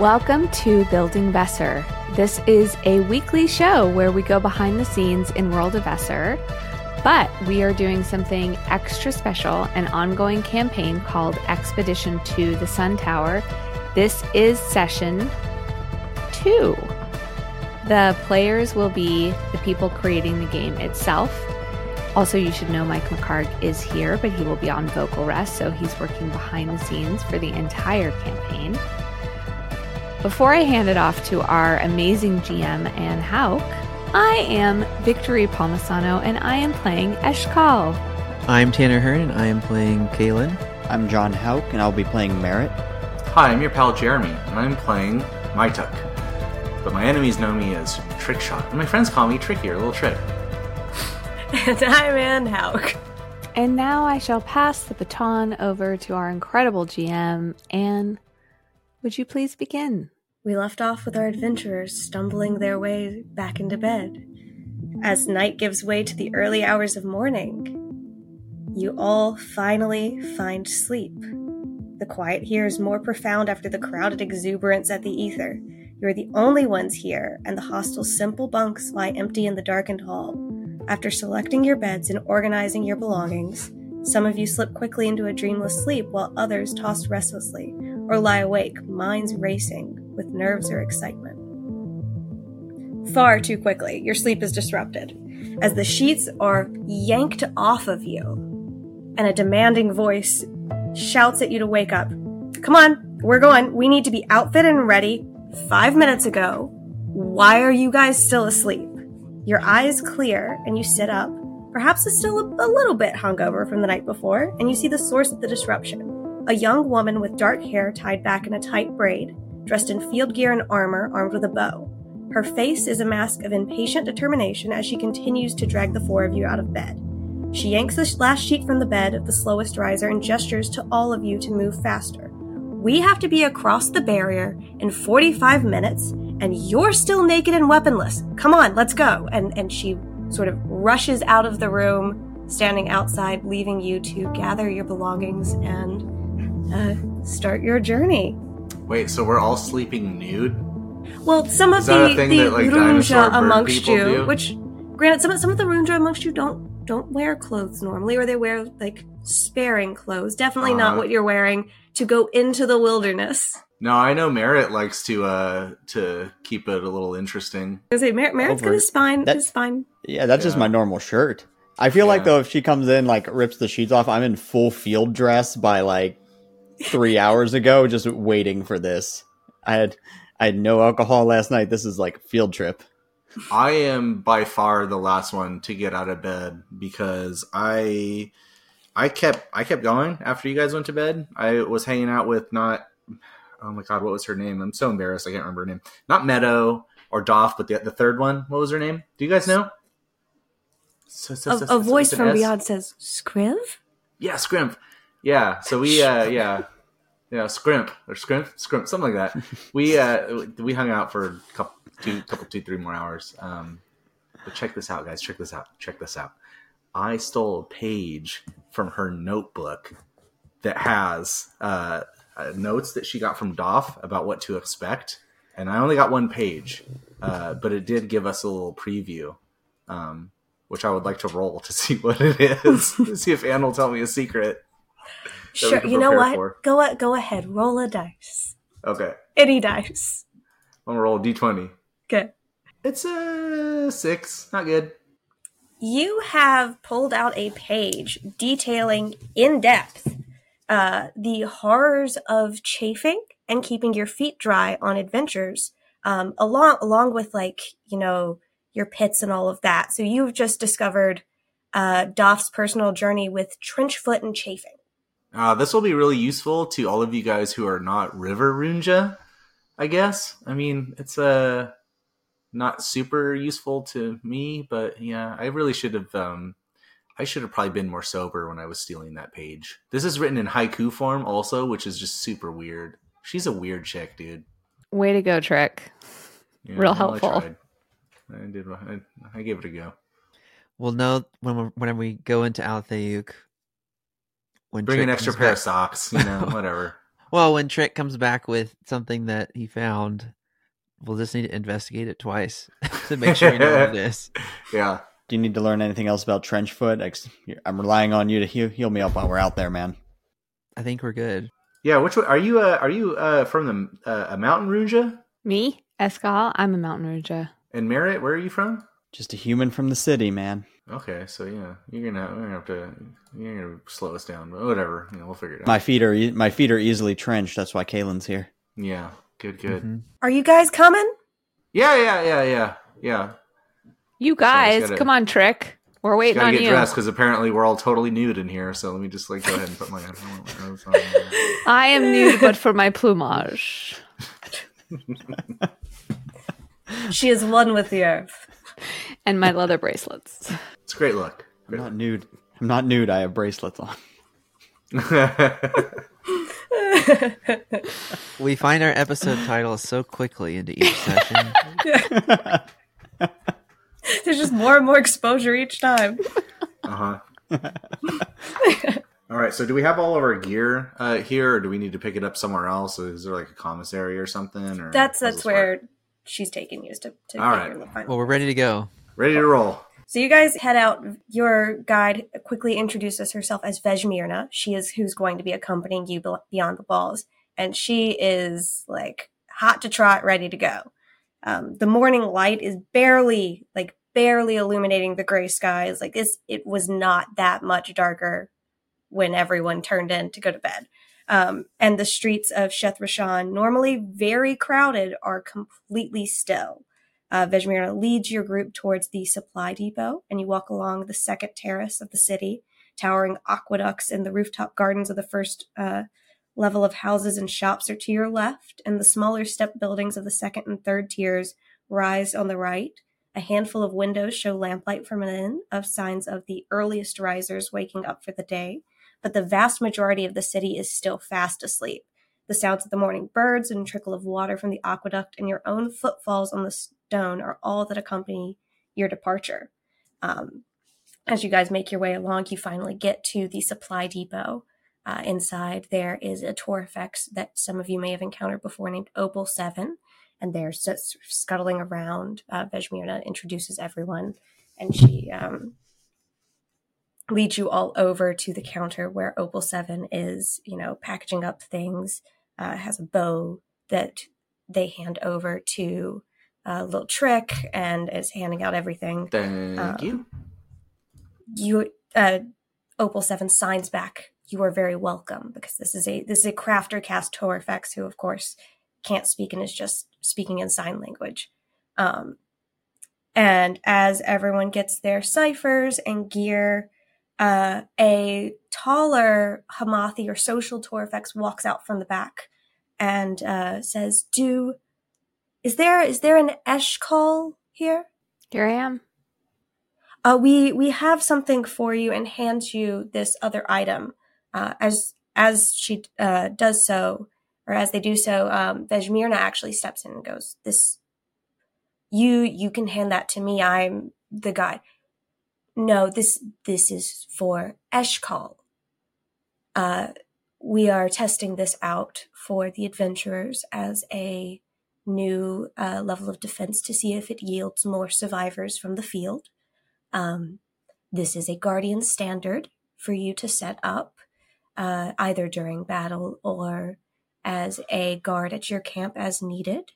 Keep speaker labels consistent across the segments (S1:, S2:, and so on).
S1: Welcome to Building Vesser. This is a weekly show where we go behind the scenes in World of Vesser, but we are doing something extra special an ongoing campaign called Expedition to the Sun Tower. This is session two. The players will be the people creating the game itself. Also, you should know Mike McHargue is here, but he will be on vocal rest, so he's working behind the scenes for the entire campaign. Before I hand it off to our amazing GM, Anne Houck, I am Victory Palmisano and I am playing Eshkal.
S2: I'm Tanner Hearne and I am playing Kaylin.
S3: I'm Jon Houck and I'll be playing Merritt.
S4: Hi, I'm your pal Jeremy, and I'm playing Mytuk. But my enemies know me as Trickshot, and my friends call me Tricky or Little Trick.
S5: And I'm Anne Houck.
S1: And now I shall pass the baton over to our incredible GM, Anne. Would you please begin?
S5: We left off with our adventurers stumbling their way back into bed. As night gives way to the early hours of morning, you all finally find sleep. The quiet here is more profound after the crowded exuberance at the Aether. You are the only ones here, and the hostel's simple bunks lie empty in the darkened hall. After selecting your beds and organizing your belongings, some of you slip quickly into a dreamless sleep while others toss restlessly or lie awake, minds racing with nerves or excitement. Far too quickly, your sleep is disrupted as the sheets are yanked off of you, and a demanding voice shouts at you to wake up. Come on, we're going. We need to be outfitted and ready five minutes ago. Why are you guys still asleep? Your eyes clear and you sit up. Perhaps it's still a, a little bit hungover from the night before, and you see the source of the disruption. A young woman with dark hair tied back in a tight braid, dressed in field gear and armor, armed with a bow. Her face is a mask of impatient determination as she continues to drag the four of you out of bed. She yanks the last sheet from the bed of the slowest riser and gestures to all of you to move faster. We have to be across the barrier in 45 minutes, and you're still naked and weaponless. Come on, let's go. And, and she sort of rushes out of the room, standing outside, leaving you to gather your belongings and uh, start your journey.
S4: Wait, so we're all sleeping nude?
S5: Well, some of
S4: Is that a
S5: the,
S4: thing
S5: the
S4: that, like,
S5: Runja amongst you,
S4: do?
S5: which granted, some of some of the Runja amongst you don't don't wear clothes normally, or they wear like sparing clothes. Definitely not
S4: Uh-huh.
S5: what you're wearing to go into the wilderness.
S4: No, I know Merritt likes to uh to keep it a little interesting.
S5: I was gonna say Mer- Merritt's
S3: Over
S5: got
S3: it.
S5: his spine.
S3: That-
S5: his spine.
S3: Yeah, that's just my normal shirt. I feel like though if she comes in like rips the sheets off, I'm in full field dress by like three hours ago, just waiting for this. I had I had no alcohol last night. This is like field trip.
S4: I am by far the last one to get out of bed because I I kept I kept going after you guys went to bed. I was hanging out with not oh my god, what was her name? I'm so embarrassed. I can't remember her name. Not Meadow or Doff, but the the third one. What was her name? Do you guys know? So- so-
S5: A,
S4: so-
S5: a
S4: so-
S5: voice from
S4: S?
S5: beyond says, "Scriv."
S4: Yeah, Scrimp. Yeah, so we uh yeah. Yeah, Scrimp or Scrimp, Scrimp, something like that. We uh we hung out for a couple two couple two three more hours. Um but check this out, guys. Check this out. Check this out. I stole a page from her notebook that has uh, uh, notes that she got from Doff about what to expect, and I only got one page, uh, but it did give us a little preview, um, which I would like to roll to see what it is. to see if Anne will tell me a secret.
S5: Sure. You know what?
S4: for.
S5: Go a- go ahead. Roll a dice.
S4: Okay,
S5: Any dice.
S4: I'm gonna roll a d20.
S5: Good.
S4: It's a six. Not good.
S5: you have pulled out a page detailing in depth uh, the horrors of chafing and keeping your feet dry on adventures, um, along along with like you know your pits and all of that. So you've just discovered uh, Doff's personal journey with trench foot and chafing.
S4: Uh, this will be really useful to all of you guys who are not River Runja, I guess. I mean, it's uh, not super useful to me, but yeah, I really should have. Um, I should have probably been more sober when I was stealing that page. This is written in haiku form, also, which is just super weird. She's a weird chick, dude.
S1: Way to go, Trick.
S4: Yeah,
S1: Real
S4: well,
S1: helpful.
S4: I, tried. I did. I, I gave it a go.
S2: Well, no, when we when we go into Althayuk, when
S4: Bring an extra pair
S2: back-
S4: of socks, you know, whatever.
S2: Well, when Trick comes back with something that he found, we'll just need to investigate it twice to make sure we know what it is.
S4: Yeah.
S3: Do you need to learn anything else about Trenchfoot? Ex- I'm relying on you to heal, heal me up while we're out there, man.
S2: I think we're good.
S4: Yeah. Which one, are you? Uh, are you uh, from the uh, a mountain Runja?
S1: Me, Escal, I'm a mountain Runja.
S4: And Merritt, where are you from?
S3: Just a human from the city, man.
S4: Okay, so yeah, you're gonna, we're gonna have to you're gonna slow us down, but whatever. You know, we'll figure it out.
S3: My feet are e- my feet are easily trenched. That's why Kalen's here.
S4: yeah, good, good.
S2: Mhm.
S5: Are you guys coming?
S4: Yeah, yeah, yeah, yeah, yeah.
S1: You guys,
S4: it's gotta-
S1: come on, Trick. We're waiting
S4: Gotta
S1: on
S4: get
S1: you.
S4: dressed because apparently we're all totally nude in here. So let me just like go ahead and put my. clothes on.
S1: I am nude, but for my plumage
S5: She is one with the earth.
S1: and my leather bracelets.
S4: It's a great look.
S3: I'm
S4: Great
S3: not nude. I'm not nude. I have bracelets on.
S2: We find our episode titles so quickly into each session.
S5: There's just more and more exposure each time.
S4: uh huh. all right. So do we have all of our gear uh, here, or do we need to pick it up somewhere else? Is there like a commissary or something? Or
S5: That's
S4: how's
S5: that's
S4: this
S5: where
S4: work?
S5: She's taking you to, to
S4: All
S5: get
S4: right.
S5: your final.
S2: well, we're ready to go.
S4: ready to roll.
S5: So you guys head out. Your guide quickly introduces herself as Vejmirna. She is who's going to be accompanying you beyond the balls, and she is like hot to trot, ready to go. Um, the morning light is barely, like barely illuminating the gray skies. Like this, it was not that much darker when everyone turned in to go to bed. Um, and the streets of Sheth Rashan, normally very crowded, are completely still. Uh, Vejmirna leads your group towards the supply depot, and you walk along the second terrace of the city. Towering aqueducts and the rooftop gardens of the first uh, level of houses and shops are to your left, and the smaller step buildings of the second and third tiers rise on the right. A handful of windows show lamplight from within, of signs of the earliest risers waking up for the day, but the vast majority of the city is still fast asleep. The sounds of the morning birds and trickle of water from the aqueduct and your own footfalls on the stone are all that accompany your departure. Um, as you guys make your way along, you finally get to the supply depot. Uh, inside, there is a Torfex that some of you may have encountered before named Opal 7, and they're scuttling around. Uh, Vejmirna introduces everyone, and she um, leads you all over to the counter where Opal 7 is, you know, packaging up things, uh, has a bow that they hand over to uh, Little Trick and is handing out everything.
S4: Thank
S5: Um,
S4: you.
S5: You, uh, Opal 7 signs back, you are very welcome because this is a, this is a crafter cast Torfex who, of course, can't speak and is just speaking in sign language. Um, and as everyone gets their ciphers and gear, uh, a taller Hamathi or social Torfex walks out from the back and uh, says, "Do is there is there an Esh call here?
S1: Here I am.
S5: Uh, we we have something for you," and hands you this other item. Uh, as as she uh, does so, or as they do so, um, Vejmirna actually steps in and goes, "This you you can hand that to me. I'm the guy." No, this this is for Eshkol. Uh, we are testing this out for the adventurers as a new uh, level of defense to see if it yields more survivors from the field. Um, this is a guardian standard for you to set up uh, either during battle or as a guard at your camp as needed.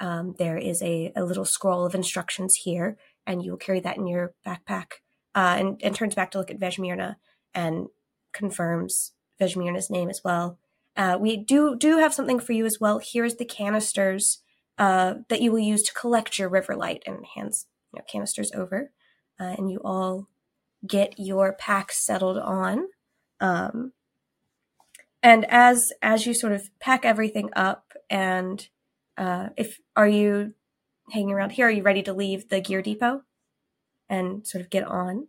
S5: Um, there is a, a little scroll of instructions here, and you will carry that in your backpack. Uh, and, and turns back to look at Vejmirna and confirms Vejmirna's name as well. Uh, we do do have something for you as well. Here's the canisters uh, that you will use to collect your river light, and hands you know, canisters over, uh, and you all get your packs settled on. Um, and as as you sort of pack everything up, and uh, if are you hanging around here? Are you ready to leave the gear depot and sort of get on?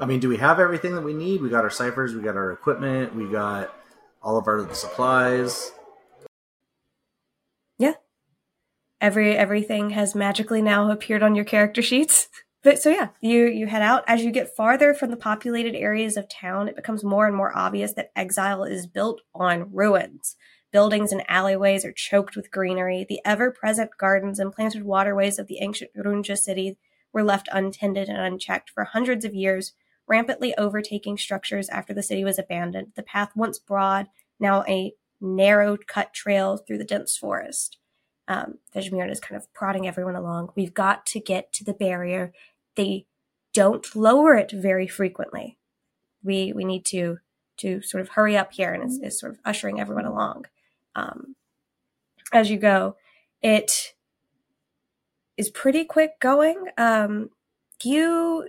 S4: I mean, do we have everything that we need? We got our ciphers, we got our equipment, we got all of our supplies. Yeah.
S5: Every everything has magically now appeared on your character sheets. but so yeah, you you head out as you get farther from the populated areas of town. It becomes more and more obvious that exile is built on ruins. Buildings and alleyways are choked with greenery. The ever-present gardens and planted waterways of the ancient Runja city were left untended and unchecked for hundreds of years, rampantly overtaking structures after the city was abandoned. The path once broad, now a narrow cut trail through the dense forest. Um, Vejmirna is kind of prodding everyone along. We've got to get to the barrier. They don't lower it very frequently. We we need to to sort of hurry up here, and is sort of ushering everyone along um, as you go. It is pretty quick going. Um, you,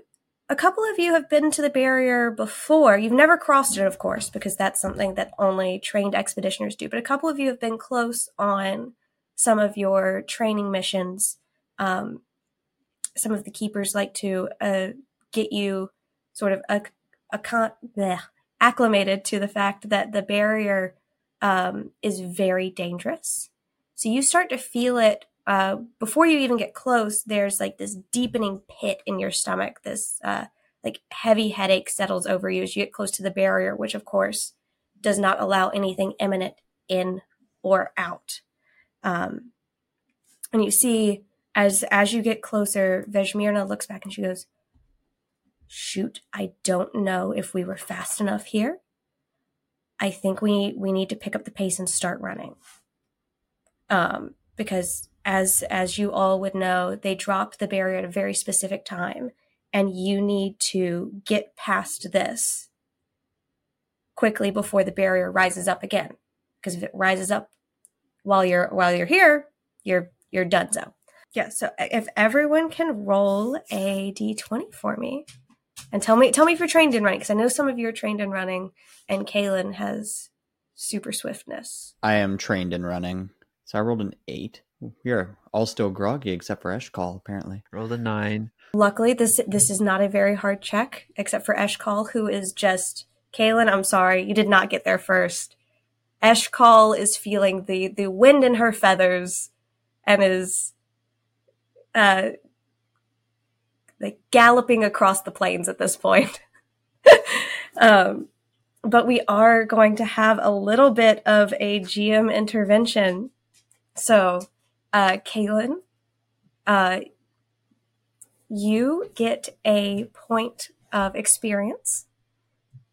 S5: a couple of you have been to the barrier before. You've never crossed it, of course, because that's something that only trained expeditioners do. But a couple of you have been close on some of your training missions. Um, some of the keepers like to uh, get you sort of a, a con- bleh, acclimated to the fact that the barrier um, is very dangerous. So you start to feel it uh, before you even get close. There's like this deepening pit in your stomach. This uh, like heavy headache settles over you as you get close to the barrier, which of course does not allow anything imminent in or out. Um, and you see as as you get closer, Vejmirna looks back and she goes, "Shoot, I don't know if we were fast enough here. I think we we need to pick up the pace and start running. Um, because as as you all would know, they drop the barrier at a very specific time, and you need to get past this quickly before the barrier rises up again. Because if it rises up while you're while you're here, you're you're done. So yeah. So if everyone can roll a d20 for me, and tell me tell me if you're trained in running, because I know some of you are trained in running, and Kaylin has super swiftness.
S3: I am trained in running, so I rolled an eight. We are all still groggy except for Eshkol, apparently.
S2: Rolled a nine.
S5: Luckily, this this is not a very hard check, except for Eshkol, who is just Kaylin. I'm sorry, you did not get there first. Eshkol is feeling the the wind in her feathers, and is uh like galloping across the plains at this point. um, but we are going to have a little bit of a GM intervention. So, uh, Kaylin, uh, you get a point of experience,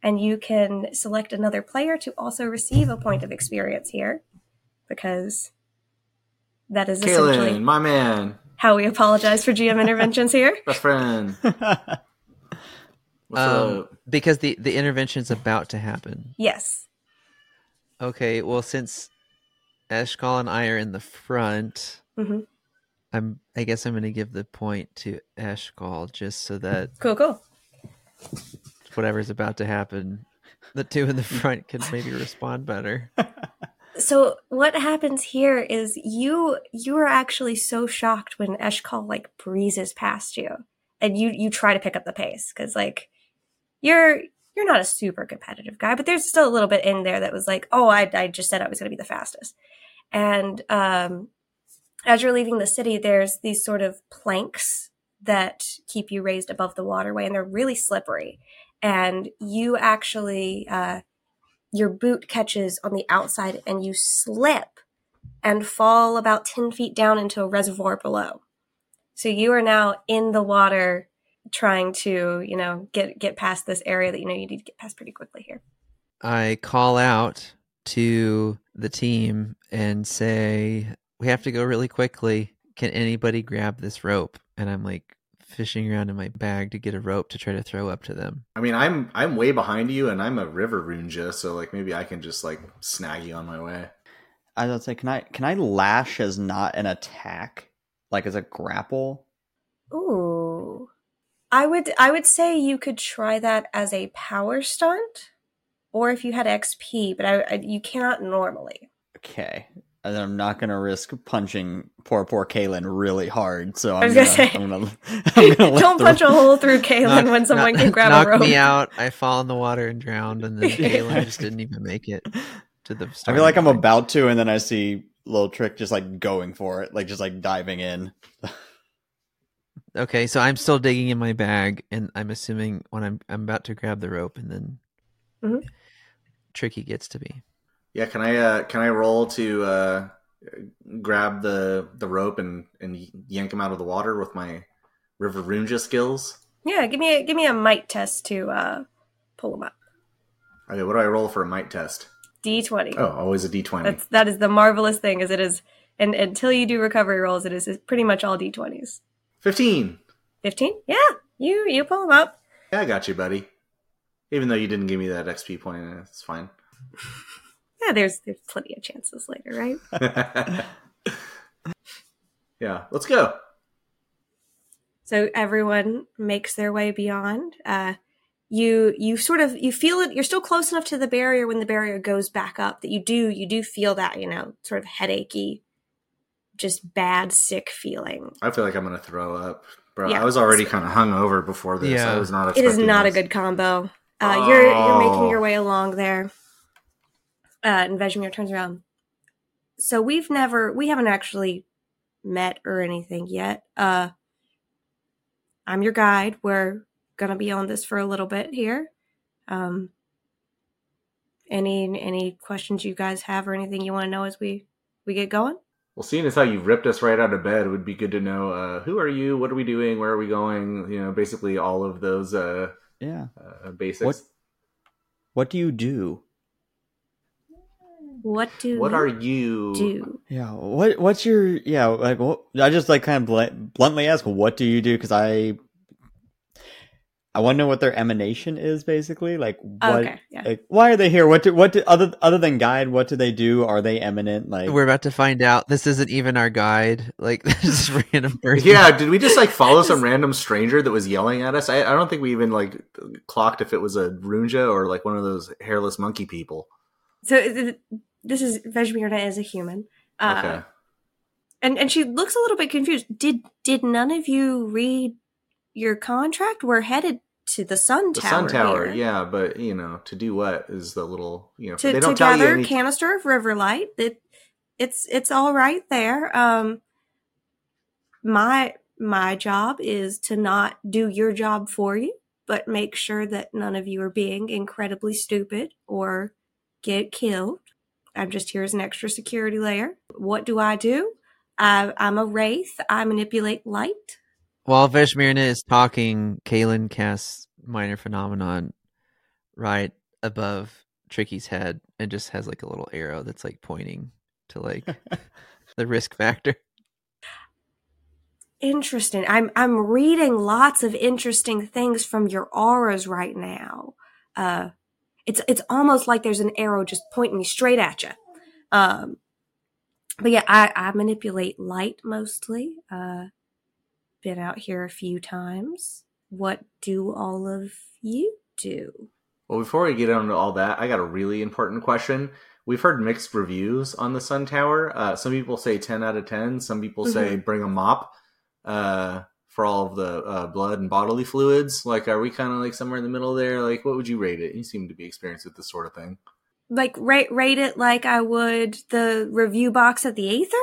S5: and you can select another player to also receive a point of experience here, because that is essentially
S4: Kaylin, my man,
S5: how we apologize for GM interventions here.
S4: best friend. What's
S2: Um, because the the intervention's about to happen.
S5: Yes.
S2: Okay, well since Eshkol and I are in the front,
S5: hmm
S2: I'm I guess I'm gonna give the point to Eshkol just so that
S5: Cool, cool.
S2: whatever's about to happen, the two in the front can maybe respond better.
S5: So what happens here is you you are actually so shocked when Eshkol like breezes past you, and you you try to pick up the pace because like you're you're not a super competitive guy, but there's still a little bit in there that was like, oh, I I just said I was going to be the fastest, and um, as you're leaving the city, there's these sort of planks that keep you raised above the waterway, and they're really slippery, and you actually. Uh, your boot catches on the outside and you slip and fall about 10 feet down into a reservoir below. So you are now in the water trying to, you know, get get past this area that you know you need to get past pretty quickly here.
S2: I call out to the team and say, "We have to go really quickly. Can anybody grab this rope?" And I'm like fishing around in my bag to get a rope to try to throw up to them.
S4: I mean, I'm I'm way behind you, and I'm a river runja, so like maybe I can just like snag you on my way.
S3: I was about to say, can I can I lash as not an attack, like as a grapple?
S5: Ooh. I would I would say you could try that as a power stunt or if you had XP, but I, I you cannot normally.
S3: Okay, and I'm not gonna risk punching poor poor Kaylin really hard. So I'm
S5: I was
S3: gonna,
S5: gonna say-
S3: I'm gonna, I'm gonna
S5: Don't
S3: the-
S5: punch a hole through Kaylin
S2: Knock-
S5: when someone
S2: knock-
S5: can grab
S2: knock
S5: a rope.
S2: me out. I fall in the water and drowned, and then
S3: Yeah.
S2: Kaylin just didn't even make it to the.
S3: I feel like I'm about to, and then I see little trick just like going for it, like just like diving in.
S2: Okay, so I'm still digging in my bag, and I'm assuming when I'm I'm about to grab the rope, and then
S5: Mhm.
S2: Tricky gets to me.
S4: Yeah, can I uh can I roll to uh grab the the rope and and yank him out of the water with my River Runja skills?
S5: Yeah, give me a give me a might test to uh, pull him up.
S4: Okay, what do I roll for a might test?
S5: D twenty.
S4: Oh, always a D twenty.
S5: That's that is the marvelous thing, is it is, and until you do recovery rolls, it is pretty much all D twenties.
S4: Fifteen.
S5: Fifteen? Yeah, you you pull them up.
S4: Yeah, I got you, buddy. Even though you didn't give me that XP point, it's fine.
S5: Yeah, there's there's plenty of chances later, right?
S4: yeah, let's go.
S5: So everyone makes their way beyond. Uh, you you sort of you feel it. You're still close enough to the barrier when the barrier goes back up that you do you do feel that you know sort of headachy, just bad sick feeling.
S4: I feel like I'm gonna throw up, bro.
S5: Yeah.
S4: I was already kind of hung over before this.
S2: Yeah.
S4: I was not.
S5: It is
S4: expecting
S5: not a good combo. Uh, You're you're making
S4: Oh.
S5: your way along there, uh, and Vegemir turns around. So we've never we haven't actually met or anything yet. Uh, I'm your guide. We're gonna be on this for a little bit here. Um, any any questions you guys have or anything you want to know as we we get going?
S4: Well, seeing as how you ripped us right out of bed, it would be good to know uh, who are you, what are we doing, where are we going? You know, basically all of those uh,
S3: Yeah.
S4: uh, basics.
S3: What What do you do?
S5: What do
S4: What are you?
S5: do?
S3: Yeah. What What's your yeah? Like, what, I just like kind of bl- bluntly ask, what do you do? Because I I want to know what their emanation is, basically. Like, what?
S5: okay, yeah.
S3: Like, why are they here? What do, what do, other other than guide? What do they do? Are they eminent? Like,
S2: We're about to find out. This isn't even our guide. Like this is random person.
S4: Yeah, did we just like follow some random stranger that was yelling at us? I, I don't think we even like clocked if it was a Runja or like one of those hairless monkey people.
S5: So this is Vejmirna as a human. Uh,
S4: Okay.
S5: and and she looks a little bit confused. Did did none of you read your contract? We're headed to the Sun
S4: The
S5: Tower.
S4: Sun Tower,
S5: here.
S4: yeah, but you know, to do what is the little you know
S5: To,
S4: they don't tell you any-
S5: canister of Riverlight. It, it's it's all right there. Um, my my job is to not do your job for you, but make sure that none of you are being incredibly stupid or get killed. I'm just here as an extra security layer. What do I do? I, I'm a wraith. I manipulate light.
S2: While Vejmirna is talking, Kalen casts minor phenomenon right above Tricky's head and just has like a little arrow that's like pointing to like the risk factor.
S5: Interesting. I'm I'm reading lots of interesting things from your auras right now. Uh, it's it's almost like there's an arrow just pointing me straight at you. Um, but yeah, I I manipulate light mostly. Uh, been out here a few times. What do all of you do?
S4: Well, before we get into all that, I got a really important question. We've heard mixed reviews on the Sun Tower. Uh, some people say 10 out of 10. Some people say bring a mop uh, for all of the uh, blood and bodily fluids. Like, are we kind of like somewhere in the middle there? Like, what would you rate it? You seem to be experienced with this sort of thing.
S5: Like rate rate it like I would the review box at the Aether.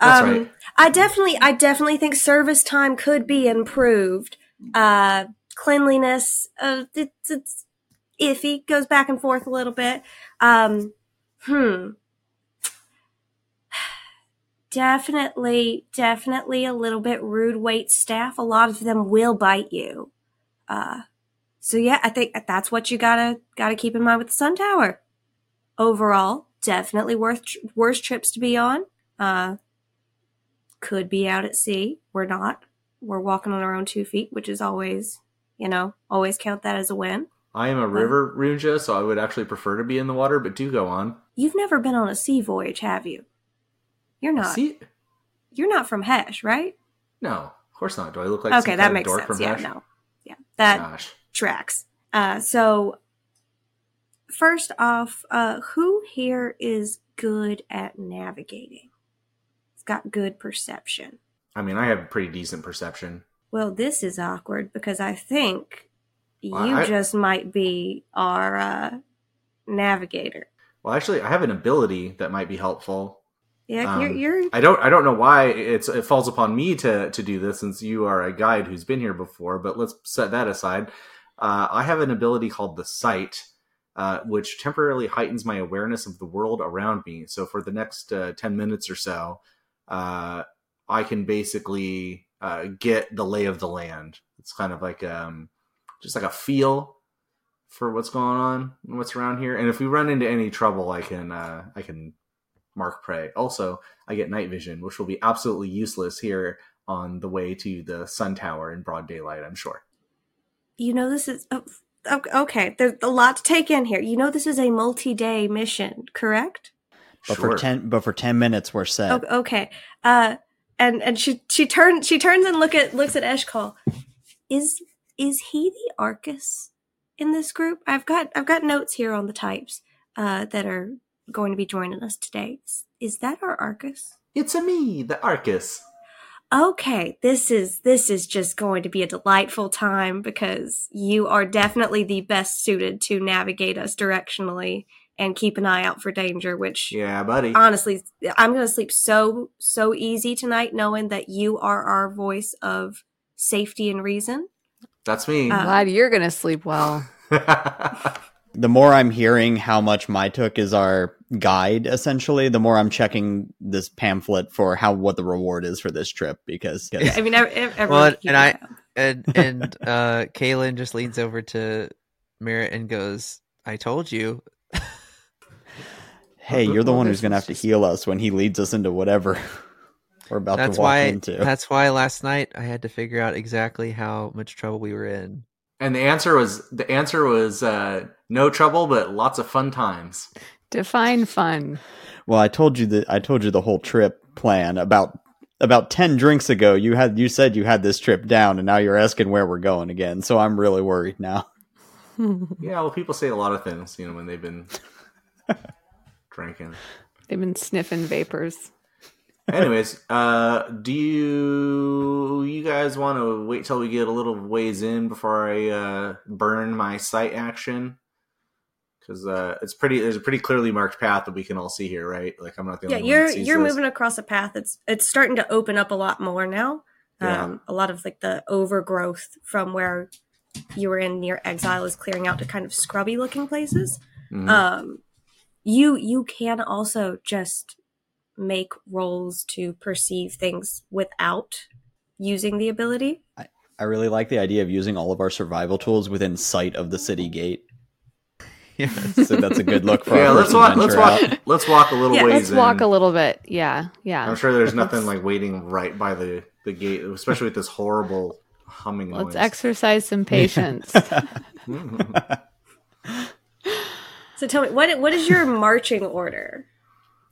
S5: Um,
S4: right.
S5: I definitely, I definitely think service time could be improved. Uh, cleanliness, uh, it's, it's iffy, goes back and forth a little bit. Um, hmm. Definitely, definitely a little bit rude wait staff. A lot of them will bite you. Uh, so yeah, I think that's what you gotta, gotta keep in mind with the Sun Tower. Overall, definitely worth, worst trips to be on. Uh, could be out at sea. We're not. We're walking on our own two feet, which is always, you know, always count that as a win.
S4: I am a river Runja, so I would actually prefer to be in the water, but do go on.
S5: You've never been on a sea voyage, have you? You're not.
S4: See?
S5: You're not from Hesh, right?
S4: No, of course not. Do I look like some
S5: okay, that
S4: of
S5: makes
S4: dork
S5: sense.
S4: from
S5: Yeah,
S4: Hesh?
S5: no. Yeah, that
S4: Gosh.
S5: tracks. Uh, so, first off, uh, who here is good at navigating? Got good perception.
S4: I mean, I have pretty decent perception.
S5: Well, this is awkward because I think you
S4: I-
S5: just might be our uh, navigator.
S4: Well, actually, I have an ability that might be helpful.
S5: Yeah, you're,
S4: Um,
S5: you're
S4: I don't I don't know why it's it falls upon me to to do this since you are a guide who's been here before. But let's set that aside. Uh, I have an ability called the Sight, uh, which temporarily heightens my awareness of the world around me. So for the next uh, ten minutes or so, uh, I can basically uh, get the lay of the land. It's kind of like um, just like a feel for what's going on and what's around here. And if we run into any trouble, I can uh, I can mark prey. Also, I get night vision, which will be absolutely useless here on the way to the sun tower in broad daylight. I'm sure.
S5: you know this is oh, ok- okay. There's a lot to take in here. You know this is a multi-day mission, correct?
S3: But
S4: Sure.
S3: for ten, but for ten minutes we're set.
S5: Okay. Uh, and and she she turns she turns and look at looks at Eshkol. Is is he the Arcus in this group? I've got I've got notes here on the types uh, that are going to be joining us today. Is, is that our Arcus?
S4: It's a me, the Arcus.
S5: Okay, this is this is just going to be a delightful time because you are definitely the best suited to navigate us directionally and keep an eye out for danger, which
S4: Yeah, buddy.
S5: honestly, I'm gonna sleep so so easy tonight, knowing that you are our voice of safety and reason.
S4: That's me.
S5: Uh,
S1: Glad you're gonna sleep well.
S3: The more I'm hearing how much Mytuk is our guide, essentially, the more I'm checking this pamphlet for how what the reward is for this trip because
S5: I mean, ev- ev- everyone
S2: Well, and I-
S5: eye
S2: and and uh Kaylin just leans over to Merritt and goes, "I told you."
S3: Hey, you're the one who's gonna have to heal us when he leads us into whatever we're about
S2: That's
S3: to walk
S2: why.
S3: into.
S2: That's why last night I had to figure out exactly how much trouble we were in.
S4: and the answer was the answer was uh, no trouble, but lots of fun times.
S1: Define fun.
S3: Well, I told you that I told you the whole trip plan about about 10 drinks ago. You had you said you had this trip down and now you're asking where we're going again. So I'm really worried now.
S4: Yeah, well, people say a lot of things, you know, when they've been drinking.
S1: They've been sniffing vapors.
S4: Anyways, uh, do you you guys want to wait till we get a little ways in before I uh, burn my sight action? Because uh, it's pretty. There's a pretty clearly marked path that we can all see here, right? Like I'm not the
S5: Yeah,
S4: only one Yeah, you're
S5: you're
S4: this.
S5: moving across a path. It's it's starting to open up a lot more now.
S4: Yeah.
S5: Um, a lot of like the overgrowth from where you were in near exile is clearing out to kind of scrubby looking places.
S4: Mhm.
S5: Um, you you can also just make rolls to perceive things without using the ability.
S3: I really like the idea of using all of our survival tools within sight of the city gate.
S2: Yeah.
S3: So that's a good look for
S4: yeah,
S3: our
S4: let's walk. Let's walk.
S3: out.
S4: Let's walk a little
S5: Yeah,
S4: ways.
S1: Let's walk a little bit. Yeah, yeah.
S4: I'm sure there's nothing like waiting right by the the gate, especially with this horrible humming
S1: Let's
S4: noise.
S1: exercise some patience.
S5: So tell me, what what is your marching order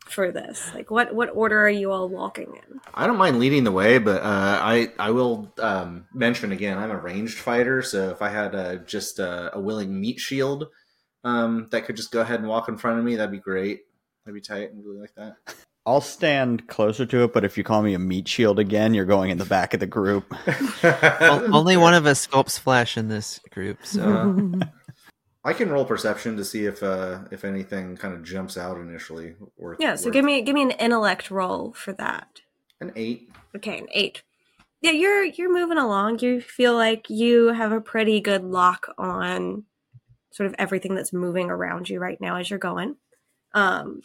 S5: for this? Like, what what order are you all walking in?
S4: I don't mind leading the way, but uh, I I will um, mention again. I'm a ranged fighter, so if I had uh, just uh, a willing meat shield um, that could just go ahead and walk in front of me, that'd be great. That'd be tight. and really like that.
S3: I'll stand closer to it, but if you call me a meat shield again, you're going in the back of the group.
S2: O- Only one of us sculpts flesh in this group, so
S4: I can roll perception to see if uh, if anything kind of jumps out initially. Worth,
S5: Yeah, so
S4: worth-
S5: give me give me an intellect roll for that.
S4: an eight.
S5: Okay, an eight. Yeah, you're you're moving along. You feel like you have a pretty good lock on sort of everything that's moving around you right now as you're going. Um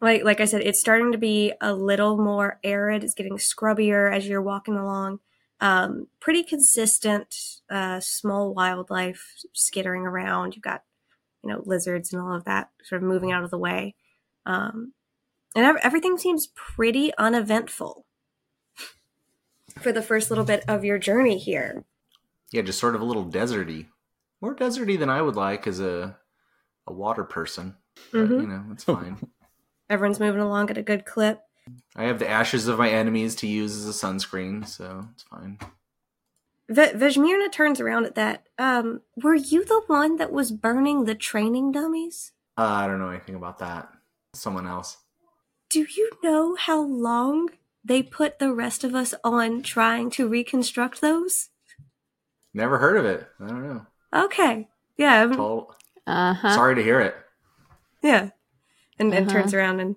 S5: like like I said, it's starting to be a little more arid. It's getting scrubbier as you're walking along. Um, pretty consistent, uh, small wildlife skittering around. You've got, you know, lizards and all of that sort of moving out of the way. Um, and ev- everything seems pretty uneventful for the first little bit of your journey here.
S4: Yeah, just sort of a little deserty, more deserty than I would like as a a water person. But,
S5: Mhm.
S4: You know, it's fine.
S5: Everyone's moving along at a good clip.
S4: I have the ashes of my enemies to use as a sunscreen, so it's fine.
S5: V- Vejmirna turns around at that. Um, were you the one that was burning the training dummies?
S4: Uh, I don't know anything about that. Someone else.
S5: Do you know how long they put the rest of us on trying to reconstruct those?
S4: Never heard of it. I don't know.
S5: Okay. Yeah.
S1: Uh huh.
S4: Sorry to hear it.
S5: Yeah. And, and
S1: Uh-huh.
S5: turns around and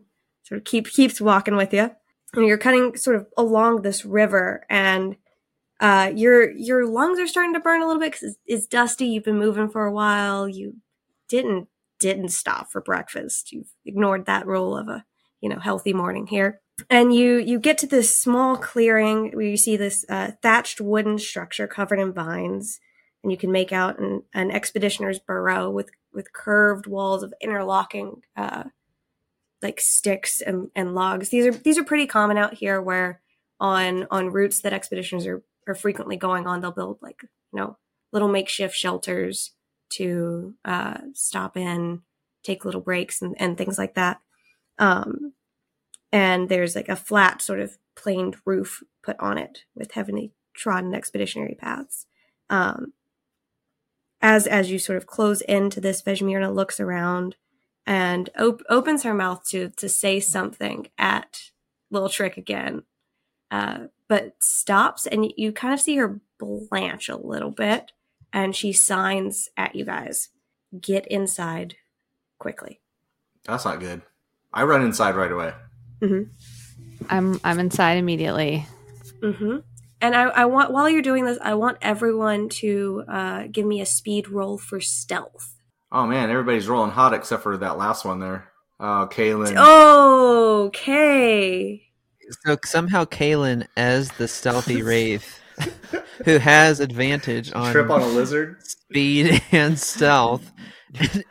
S5: sort of keep keeps walking with you. And you're cutting sort of along this river, and uh, your your lungs are starting to burn a little bit because it's, it's dusty. You've been moving for a while. You didn't didn't stop for breakfast. You've ignored that rule of a you know healthy morning here and you you get to this small clearing where you see this uh, thatched wooden structure covered in vines and you can make out an, an expeditioner's burrow with with curved walls of interlocking uh, like sticks and, and logs these are these are pretty common out here where on on routes that expeditions are are frequently going on they'll build like you know little makeshift shelters to uh, stop in take little breaks and, and things like that um, and there's like a flat sort of planed roof put on it with heavily trodden expeditionary paths. Um, as as you sort of close into this, Vejmirna looks around and op- opens her mouth to to say something at Little Trick again, uh, but stops, and you, you kind of see her blanch a little bit, and she signs at you guys, "Get inside, quickly."
S4: That's not good. I run inside right away.
S5: Mm-hmm.
S1: I'm I'm inside immediately.
S5: Mm-hmm. And I, I want while you're doing this, I want everyone to uh, give me a speed roll for stealth.
S4: Oh man, everybody's rolling hot except for that last one there. Uh, oh, Kaylin.
S5: Oh, okay.
S2: So somehow Kalen, as the stealthy wraith, who has advantage on
S4: Trip on a lizard.
S2: speed and stealth,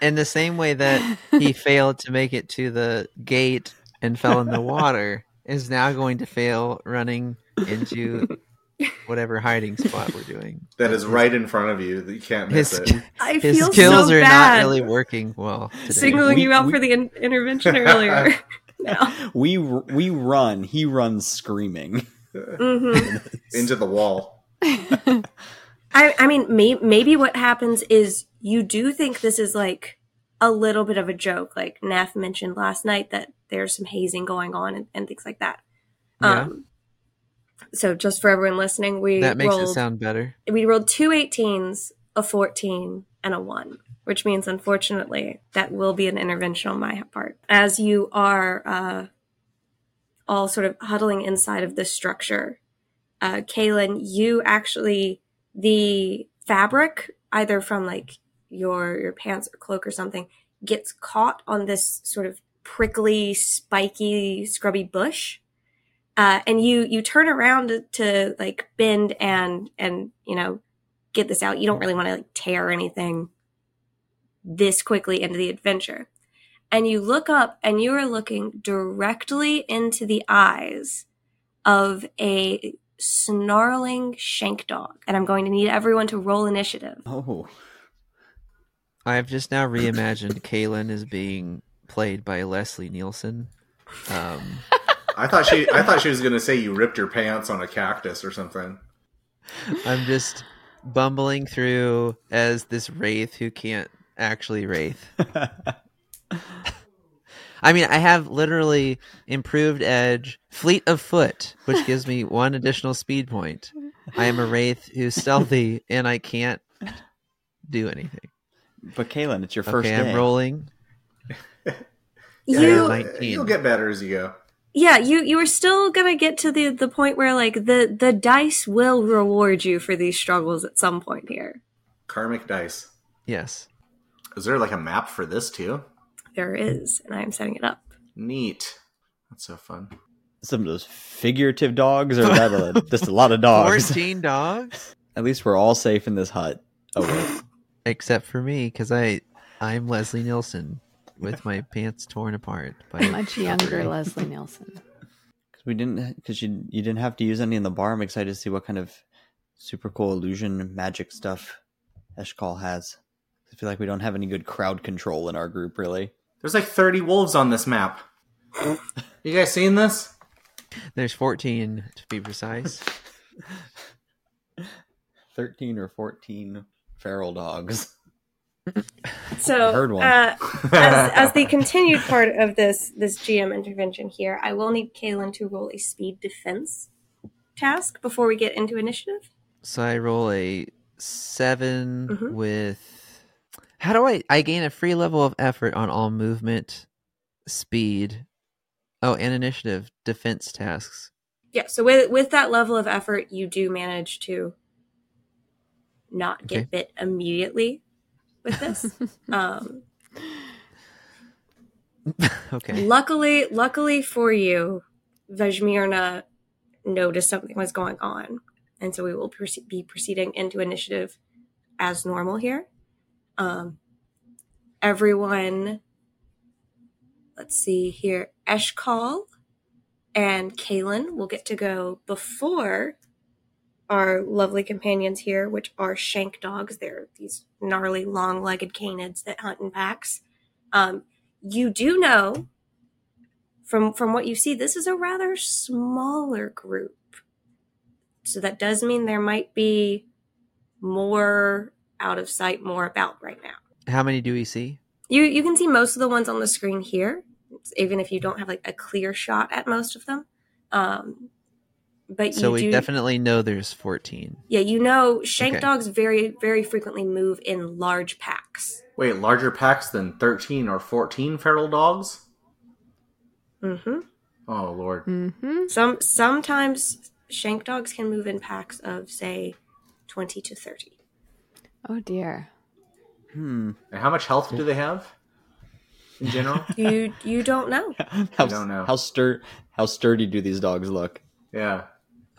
S2: in the same way that he failed to make it to the gate and fell in the water, is now going to fail running into whatever hiding spot we're doing.
S4: That is right in front of you. That you can't miss
S2: His,
S4: it.
S5: I
S2: his
S5: feel
S2: skills
S5: so
S2: are
S5: bad.
S2: not really working well today.
S5: Singling
S3: We-
S5: you out
S3: we-
S5: for the in- intervention earlier. no.
S3: We we run. He runs screaming.
S5: hmm
S4: Into the wall.
S5: I, I mean, may, maybe what happens is you do think this is like a little bit of a joke. Like Neff mentioned last night that there's some hazing going on and, and things like that.
S2: Yeah.
S5: Um, so just for everyone listening, we
S2: that makes
S5: rolled,
S2: it sound better.
S5: we rolled two 18s, a 14, and a 1, which means unfortunately that will be an intervention on my part. As you are uh, all sort of huddling inside of this structure, uh, Kaylin, you actually, the fabric, either from like your, your pants or cloak or something, gets caught on this sort of prickly, spiky, scrubby bush uh, and you you turn around to, to like bend and and you know get this out. You don't really want to like tear anything this quickly into the adventure. And you look up and you are looking directly into the eyes of a snarling shank dog. And i'm going to need everyone to roll initiative.
S3: Oh,
S2: I've just now reimagined Kalen as being played by Leslie Nielsen. Um,
S4: I thought she. I thought she was going to say you ripped your pants on a cactus or something.
S2: I'm just bumbling through as this wraith who can't actually wraith. I mean, I have literally improved edge, fleet of foot, which gives me one additional speed point. I am a wraith who's stealthy, and I can't do anything.
S3: but Kaylin, it's your first
S2: okay,
S3: day.
S2: I'm rolling.
S5: You
S4: you'll get better as you go.
S5: Yeah you you are still gonna get to the the point where like the the dice will reward you for these struggles at some point here
S4: Karmic dice.
S2: Yes.
S4: Is there like a map for this too?
S5: there is and i am setting it up
S4: Neat. That's so fun.
S3: Some of those figurative dogs, or that a, just a lot of dogs.
S2: 14 dogs?
S3: At least we're all safe in this hut. Oh wait,
S2: Except for me, because I, I'm Leslie Nielsen with my pants torn apart. By
S1: Much younger Leslie Nielsen.
S3: because we didn't, because you you didn't have to use any in the bar. I'm excited to see what kind of super cool illusion magic stuff Eshkal has. I feel like we don't have any good crowd control in our group, really.
S4: There's like 30 wolves on this map. You guys seen this?
S2: There's 14 to be precise.
S3: Thirteen or fourteen feral dogs.
S5: So,
S3: Heard one.
S5: Uh, as, as the continued part of this this GM intervention here, I will need Kaylin to roll a speed defense task before we get into initiative.
S2: So I roll a 7
S5: Mhm.
S2: with. How do I? I gain a free level of effort on all movement, speed, Oh, and initiative defense tasks.
S5: Yeah, so with with that level of effort, you do manage to not get
S2: Okay.
S5: bit immediately with this. um,
S2: okay.
S5: luckily, luckily for you, Vejmirna noticed something was going on, and so we will proce- be proceeding into initiative as normal here. Um, everyone, let's see here, Eshkal and Kaylin will get to go before our lovely companions here, which are shank dogs. They're these gnarly, long-legged canids that hunt in packs. Um, you do know from from what you see, this is a rather smaller group. So that does mean there might be more out of sight, more about right now.
S2: How many do we see?
S5: You you can see most of the ones on the screen here, even if you don't have like a clear shot at most of them. Um, but
S2: So
S5: you
S2: we
S5: do,
S2: definitely know there's 14.
S5: yeah, you know, shank
S2: Okay.
S5: dogs very very frequently move in large packs.
S4: Wait, larger packs than 13 or 14 feral dogs?
S5: Mm hmm
S4: Oh, Lord.
S1: Mm-hmm.
S5: Some sometimes shank dogs can move in packs of say twenty to thirty.
S1: Oh dear.
S3: Hmm.
S4: And how much health do they have in general?
S5: You you don't know.
S3: How,
S4: don't know.
S3: How stur how sturdy do these dogs look?
S4: yeah.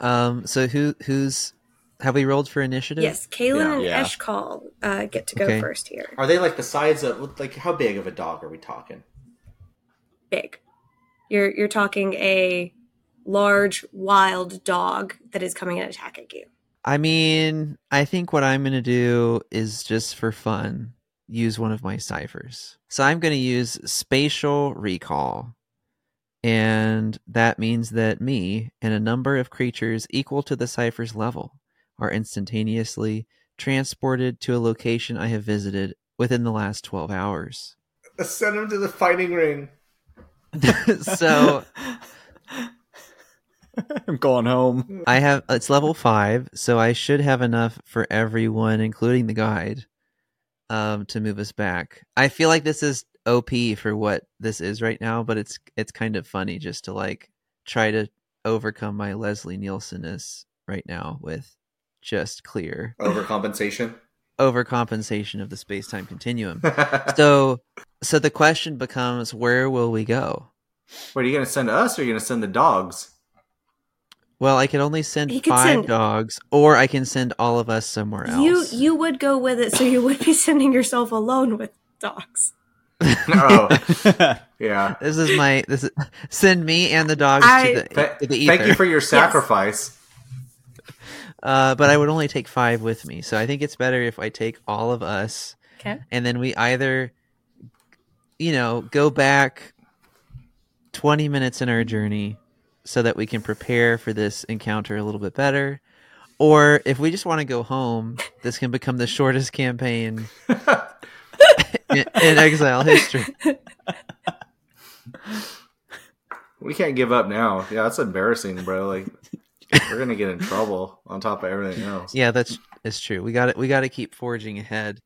S2: Um, so who who's have we rolled for initiative?
S5: Yes, Kaylin and
S3: Yeah.
S5: Eshkal uh, get to go
S2: Okay.
S5: first here.
S4: Are they like the size of, like, how big of a dog are we talking?
S5: Big. You're you're talking a large wild dog that is coming and attacking you.
S2: I mean, I think what I'm going to do is just for fun use one of my ciphers. So I'm going to use spatial recall. And that means that me and a number of creatures equal to the cipher's level are instantaneously transported to a location I have visited within the last 12 hours.
S4: Send them to the fighting ring.
S2: so
S3: I'm going home.
S2: I have it's level five, so I should have enough for everyone, including the guide, um, to move us back. I feel like this is OP for what this is right now, but it's it's kind of funny just to like try to overcome my Leslie Nielsen-ness right now with just clear
S4: Overcompensation.
S2: overcompensation of the space time continuum. so so the question becomes where will we go?
S4: What are you going to send us or are you going to send the dogs?
S2: Well, I can only send
S5: He could
S2: five
S5: send-
S2: dogs, or I can send all of us somewhere else.
S5: You you would go with it, so you would be sending yourself alone with dogs.
S4: oh, yeah.
S2: This is my this is send me and the dogs
S5: I-
S2: to the,
S4: Th-
S2: to the ether.
S4: thank you for your sacrifice.
S2: uh, but I would only take five with me, so I think it's better if I take all of us,
S5: Okay.
S2: and then we either, you know, go back twenty minutes in our journey, so that we can prepare for this encounter a little bit better, or if we just want to go home, this can become the shortest campaign in, in Exile history.
S4: We can't give up now. Yeah, that's embarrassing, bro. Like we're gonna get in trouble on top of everything else.
S2: Yeah, that's it's true. We got it. We got to keep forging ahead.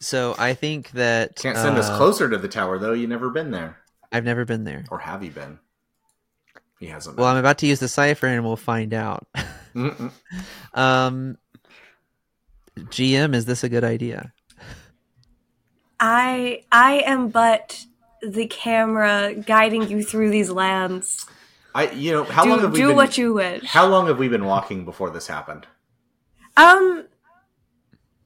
S2: So I think that
S4: Can't send us
S2: uh,
S4: closer to the tower though. You've never been there,
S2: I've never been there.
S4: or have you been? He hasn't.
S2: Well, I'm about to use the cipher, and we'll find out. Um, GM, is this a good idea?
S5: I I am but the camera guiding you through these lands.
S4: I, you know, how
S5: do
S4: long have we
S5: do
S4: been?
S5: what you wish.
S4: How long have we been walking before this happened?
S5: um,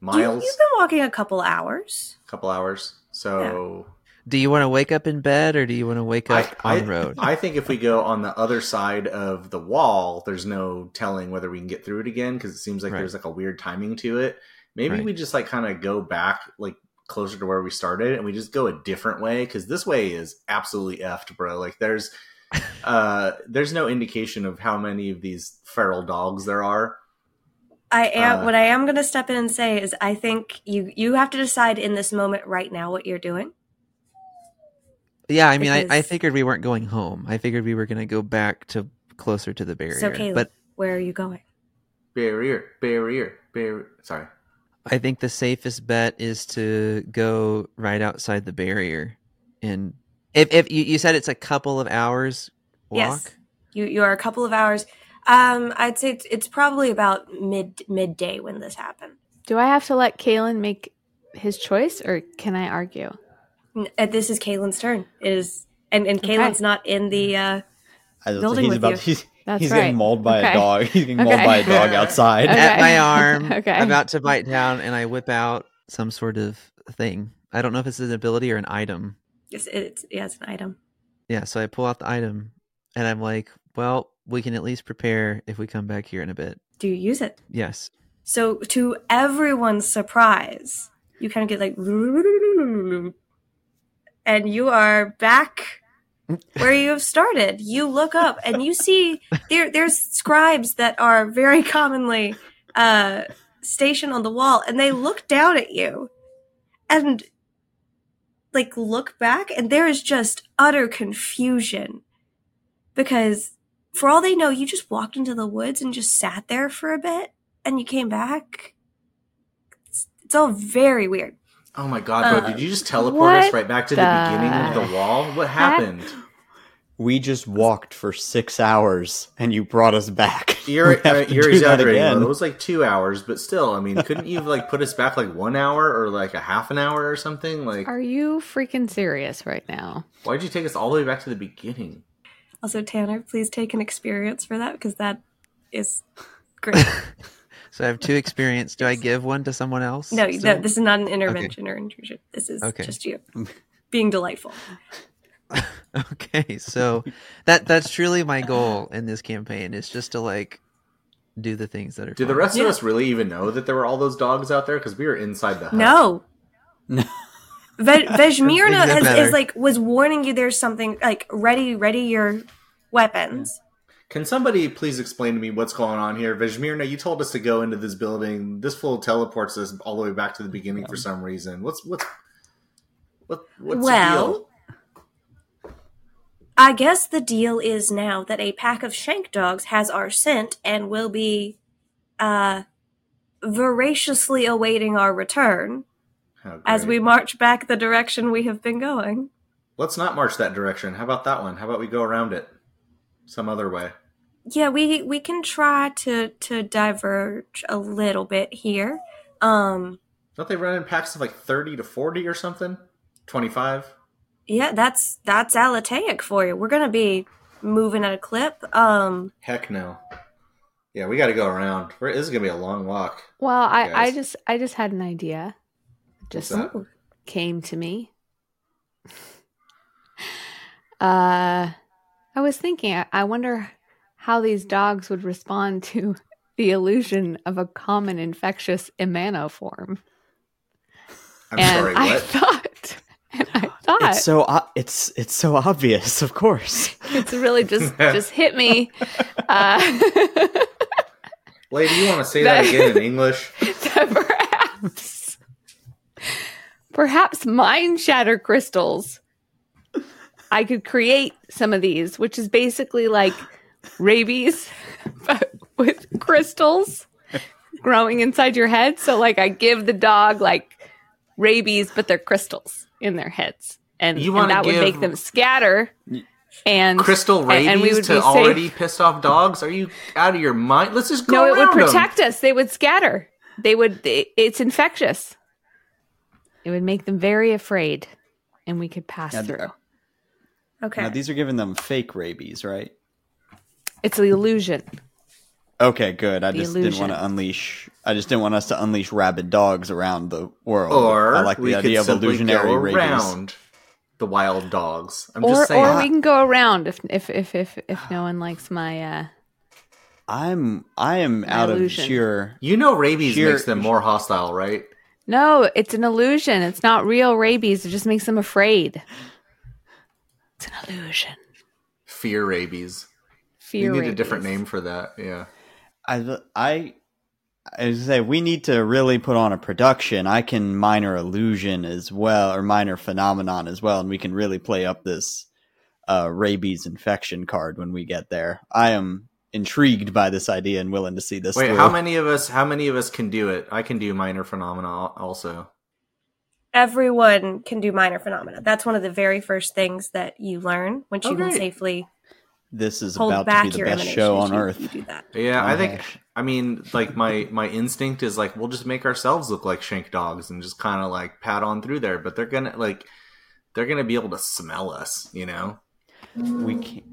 S4: Miles,
S5: you've been walking a couple hours.
S4: A couple hours. So
S2: Do you want to wake up in bed, or do you want to wake up
S4: I,
S2: on the road?
S4: I think if we go on the other side of the wall, there's no telling whether we can get through it again because it seems like
S2: Right.
S4: there's like a weird timing to it. Maybe
S2: Right.
S4: we just like kind of go back like closer to where we started and we just go a different way because this way is absolutely effed, bro. Like there's uh there's no indication of how many of these feral dogs there are.
S5: I am
S4: Uh,
S5: what I am going to step in and say is I think you you have to decide in this moment right now what you're doing.
S2: yeah, I mean, I, I figured we weren't going home. I figured we were going to go back to closer to the barrier.
S5: So Caleb,
S2: but
S5: where are you going?
S4: Barrier, barrier, barrier. Sorry.
S2: I think the safest bet is to go right outside the barrier. And if if you, you said it's a couple of hours,
S5: Yes. You you are a couple of hours. Um, I'd say it's, it's probably about mid midday when this happened.
S1: Do I have to let Kalen make his choice, or can I argue?
S5: Uh, This is Kalen's turn. It is and and
S1: Okay.
S5: Kalen's not in the. Uh,
S3: I was-
S5: Building
S3: he's
S5: with
S3: about
S5: you.
S3: he's,
S1: That's
S3: he's
S1: right.
S3: getting mauled by
S1: Okay.
S3: a dog. He's getting mauled by a dog outside.
S1: Okay.
S2: At my arm,
S1: Okay.
S2: about to bite down, and I whip out some sort of thing. I don't know if it's an ability or an item.
S5: it's, it's yeah, it's an item.
S2: Yeah, so I pull out the item, and I'm like, "Well, we can at least prepare if we come back here in a bit."
S5: Do you use it?
S2: Yes.
S5: So to everyone's surprise, you kind of get like, and you are back where you have started. You look up and you see there there's scribes that are very commonly uh, stationed on the wall, and they look down at you and like look back, and there is just utter confusion because for all they know, you just walked into the woods and just sat there for a bit and you came back. It's, it's all very weird.
S4: Oh my god, bro!
S5: Uh,
S4: did you just teleport us right back to the,
S1: the
S4: beginning of the wall? What happened?
S3: We just walked for six hours, and you brought us back.
S4: You're uh, you're exaggerating.
S3: again.
S4: It was like two hours, but still, I mean, couldn't you like put us back like one hour or like a half an hour or something? Like,
S1: Are you freaking serious right now?
S4: why'd you take us all the way back to the beginning?
S5: Also, Tanner, please take an experience for that because that is great.
S2: So I have two experience. Do I give one to someone else?
S5: no,
S2: still?
S5: no, this is not an intervention or intrusion. This is
S2: Okay.
S5: just you being delightful.
S2: okay, so that that's truly my goal in this campaign is just to like do the things that are.
S4: Did the rest
S5: Yeah.
S4: of us really even know that there were all those dogs out there? Because we were inside the hut.
S5: No.
S3: No.
S5: Ve- Vejmirna
S2: Makes it
S5: has,
S2: better.
S5: is like was warning you there's something like ready, ready your weapons.
S4: Can somebody please explain to me what's going on here? Vejmirna, you told us to go into this building. This fool teleports us all the way back to the beginning for some reason. What's what's what what's
S5: Well,
S4: the deal?
S5: I guess the deal is now that a pack of shank dogs has our scent and will be uh voraciously awaiting our return as we march back the direction we have been going.
S4: let's not march that direction. How about that one? How about we go around it some other way?
S5: Yeah, we we can try to to diverge a little bit here. Um
S4: Don't they run in packs of like thirty to forty or something? Twenty five.
S5: yeah, that's that's Alataic for you. We're going to be moving at a clip. Um
S4: Heck no. Yeah, we got to go around. We're, this is gonna be a long walk.
S1: Well, I, I just I just had an idea. Just came to me. Uh I was thinking I, I wonder how these dogs would respond to the illusion of a common infectious emanoform.
S4: I'm
S1: and
S4: sorry.
S1: I
S4: What?
S1: thought and I thought
S3: It's so o- it's it's so obvious, of course.
S1: it's really just just hit me. Uh,
S4: Lady, you want to say that
S1: That-
S4: again in English?
S1: perhaps perhaps mind shatter crystals i could create some of these which is basically like rabies but with crystals growing inside your head so like i give the dog like rabies but they're crystals in their heads and,
S4: You
S1: and that would make them scatter and
S4: Crystal rabies
S1: and we would
S4: to
S1: be safe.
S4: already pissed off dogs? Are you out of your mind? Let's just go
S1: no it would
S4: around 'em.
S1: protect us they would scatter they would it's infectious it would make them very afraid and we could pass
S3: Now,
S1: through
S5: okay.
S3: Now these are giving them fake rabies, right?
S1: It's the illusion
S3: Okay, good. I
S1: The
S3: just didn't want to unleash. I just didn't want us to unleash rabid dogs around the world.
S4: Or
S3: I like
S4: we
S3: the
S4: could
S3: idea of
S4: simply
S3: illusionary
S4: go around the wild dogs. I'm
S1: or
S4: just saying.
S1: or we can go around if if if if, if no one likes my uh
S3: I'm I am out
S1: illusion.
S3: of sheer.
S4: you know, rabies
S3: Sheer-
S4: makes them more hostile, right?
S1: no it's an illusion it's not real rabies it just makes them afraid it's an illusion
S4: Fear rabies.
S1: Fear
S4: you need a different name for that. Yeah.
S3: I I I say we need to really put on a production. I can minor illusion as well, or minor phenomenon as well, and we can really play up this uh, rabies infection card when we get there. I am intrigued by this idea and willing to see this.
S4: Wait,
S3: through.
S4: how many of us? How many of us can do it? I can do minor phenomena also.
S5: Everyone can do minor phenomena. That's one of the very first things that you learn once
S4: Oh,
S5: you can safely
S3: this is
S5: Hold
S3: about to be the best show on
S5: you-
S3: earth.
S5: You do.
S4: Yeah, I
S3: Oh,
S4: think.
S3: gosh.
S4: I mean, like my my instinct is like we'll just make ourselves look like shank dogs and just kind of like pat on through there. But they're gonna like they're gonna be able to smell us, you know.
S3: We can't,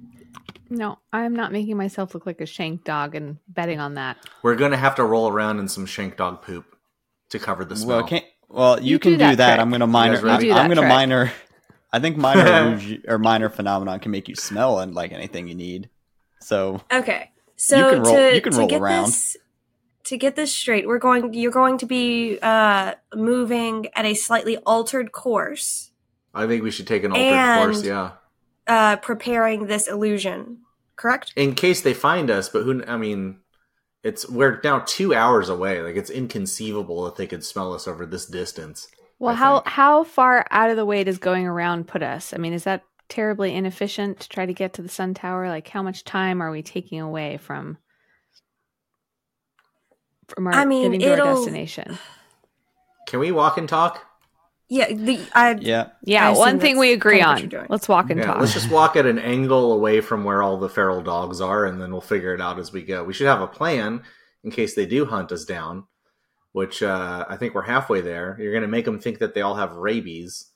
S1: No, I'm not making myself look like a shank dog and betting on that.
S4: We're gonna have to roll around in some shank dog poop to cover the smell.
S3: well, can't. Well, you,
S1: You
S3: can
S1: do
S3: do
S1: that
S3: that. I'm gonna minor.
S4: guys ready?
S3: I'm gonna
S1: trick.
S3: minor. I think minor rouge or minor phenomenon can make you smell and like anything you need. So
S5: Okay. So you
S3: can roll-
S5: to,
S3: you can
S5: to
S3: roll
S5: get
S3: around.
S5: this to get this straight, we're going you're going to be uh moving at a slightly altered course,
S4: I think we should take an altered
S5: And-
S4: course. Yeah,
S5: uh preparing this illusion. Correct?
S4: in case they find us. But who? I mean, it's we're now two hours away. Like it's inconceivable that they could smell us over this distance.
S1: Well,
S4: I
S1: how
S4: think.
S1: how far out of the way does going around put us? I mean, is that terribly inefficient to try to get to the sun tower? Like, how much time are we taking away from from our
S5: I mean,
S1: getting to our destination?
S4: Can we walk and talk?
S5: Yeah, the I
S3: yeah,
S1: Yeah,
S5: I
S1: one thing we agree
S5: kind of
S1: on. Let's walk and
S4: Yeah,
S1: talk.
S4: let's just walk at an angle away from where all the feral dogs are, and then we'll figure it out as we go. We should have a plan in case they do hunt us down, which uh, I think we're halfway there. You're going to make them think that they all have rabies,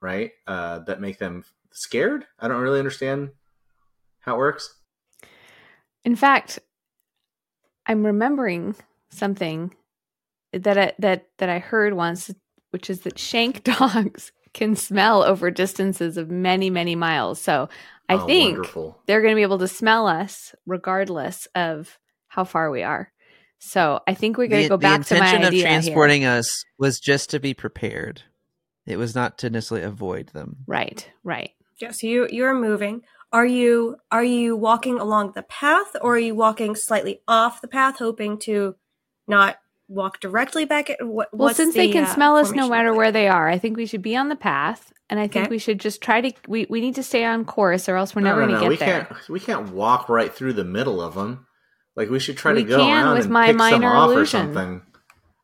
S4: right? Uh, that make them scared. I don't really understand how it works.
S1: In fact, I'm remembering something that I, that that I heard once, which is that shank dogs can smell over distances of many many miles. So I
S4: Oh,
S1: think
S4: wonderful.
S1: they're going to be able to smell us regardless of how far we are. So I think we're going to go back to my
S2: intention of
S1: idea here.
S2: transporting us was just to be prepared. It was not to necessarily avoid them.
S1: Right, right.
S5: yeah, so you you're moving. Are you are you walking along the path or are you walking slightly off the path hoping to not walk directly back at what
S1: Well,
S5: what's
S1: since they can
S5: uh,
S1: smell us no matter
S5: look
S1: where they are, I think we should be on the path, and I think
S5: Okay.
S1: we should just try to. We, we need to stay on course, or else we're
S4: No,
S1: never
S4: no,
S1: going to
S4: no,
S1: get
S4: we
S1: there.
S4: can't. We can't walk right through the middle of them. Like we should try
S1: We
S4: to go around
S1: with
S4: and
S1: my
S4: pick some off
S1: illusion.
S4: or something.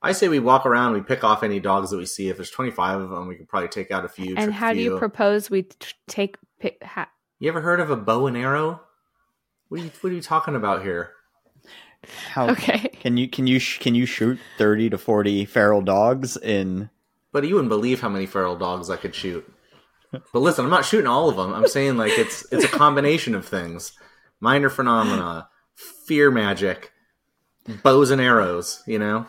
S4: I say we walk around, we pick off any dogs that we see. If there's 25 of them, we could probably take out a few.
S1: And how
S4: a
S1: do you propose we t- take? Pick, ha-
S4: You ever heard of a bow and arrow? What are you, what are you talking about here?
S3: how
S1: okay.
S3: can you can you sh- can you shoot thirty to forty feral dogs in?
S4: But you wouldn't believe how many feral dogs I could shoot. But listen, I'm not shooting all of them. I'm saying like it's it's a combination of things: minor phenomena, fear magic, bows and arrows. You know.